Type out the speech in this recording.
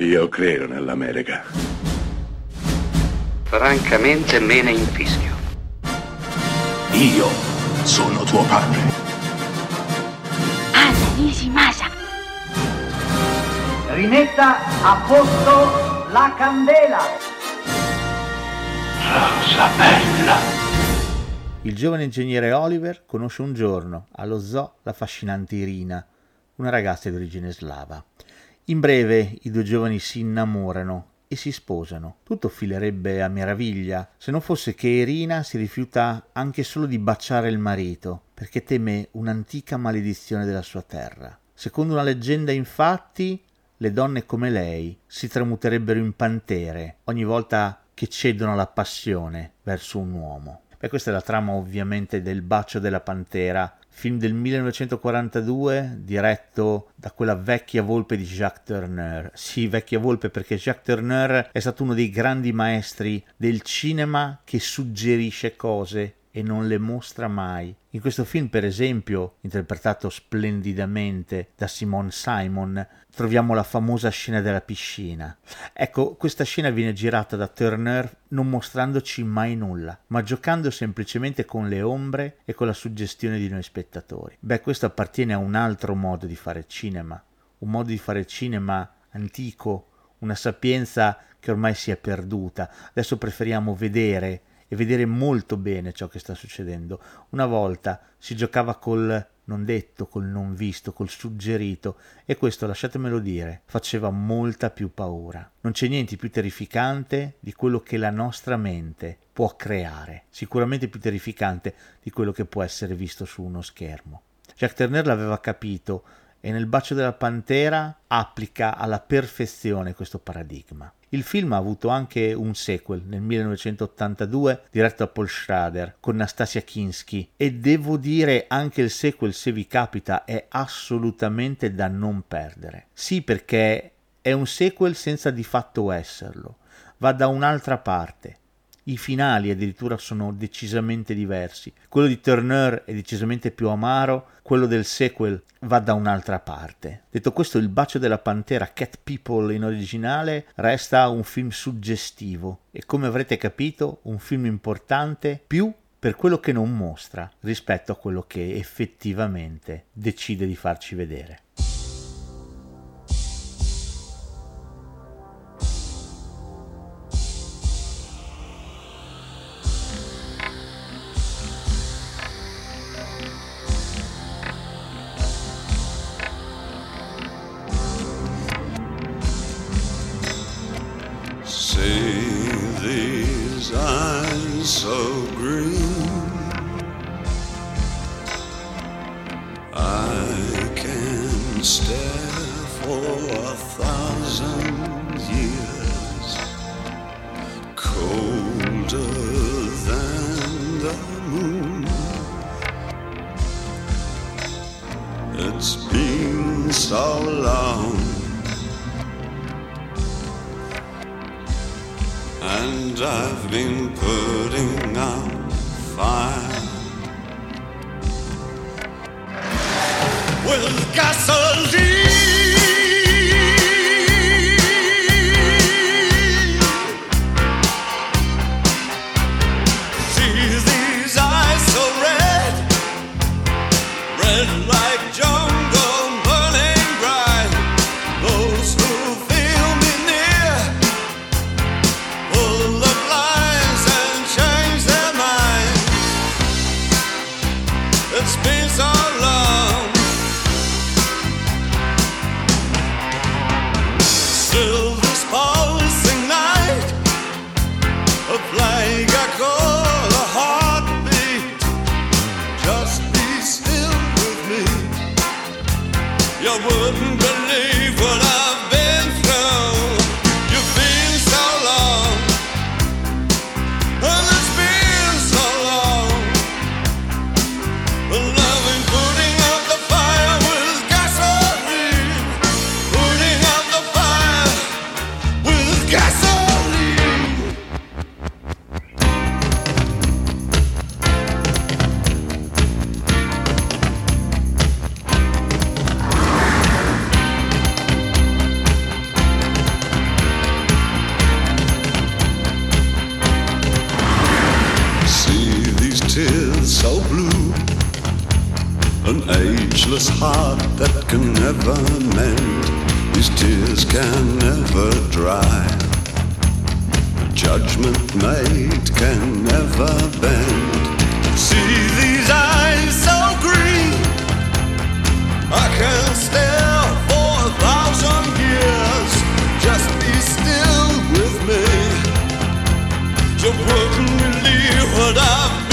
Io credo nell'America. Francamente me ne infischio. Io sono tuo padre. Anna Nishimasa. Rimetta a posto la candela. Rosa bella. Il giovane ingegnere Oliver conosce un giorno allo zoo la affascinante Irina, una ragazza di origine slava. In breve i due giovani si innamorano e si sposano. Tutto filerebbe a meraviglia se non fosse che Irina si rifiuta anche solo di baciare il marito perché teme un'antica maledizione della sua terra. Secondo una leggenda, infatti, le donne come lei si tramuterebbero in pantere ogni volta che cedono alla passione verso un uomo. Beh, questa è la trama ovviamente del Bacio della Pantera, film del 1942 diretto da quella vecchia volpe di Jacques Turner. Sì, vecchia volpe perché Jacques Turner è stato uno dei grandi maestri del cinema che suggerisce cose e non le mostra mai. In questo film, per esempio, interpretato splendidamente da Simone Simon, troviamo la famosa scena della piscina. Ecco, questa scena viene girata da Turner non mostrandoci mai nulla, ma giocando semplicemente con le ombre e con la suggestione di noi spettatori. Beh, questo appartiene a un altro modo di fare cinema, un modo di fare cinema antico, una sapienza che ormai si è perduta. Adesso preferiamo vedere e vedere molto bene ciò che sta succedendo. Una volta si giocava col non detto, col non visto, col suggerito e questo, lasciatemelo dire, faceva molta più paura. Non c'è niente più terrificante di quello che la nostra mente può creare, sicuramente più terrificante di quello che può essere visto su uno schermo. Jack Turner l'aveva capito e nel bacio della pantera applica alla perfezione questo paradigma. Il film ha avuto anche un sequel nel 1982 diretto da Paul Schrader con Nastasia Kinski e devo dire anche il sequel se vi capita è assolutamente da non perdere. Sì perché è un sequel senza di fatto esserlo, va da un'altra parte, i finali addirittura sono decisamente diversi. Quello di Turner è decisamente più amaro, quello del sequel va da un'altra parte. Detto questo, Il bacio della pantera Cat People in originale resta un film suggestivo e come avrete capito un film importante più per quello che non mostra rispetto a quello che effettivamente decide di farci vedere. for a thousand years, colder than the moon. It's been so long, and I've been putting out fire. With gasoline wouldn't An ageless heart that can never mend, these tears can never dry. A judgment made can never bend. See these eyes so green, I can stare for a thousand years. Just be still with me. You wouldn't believe what I've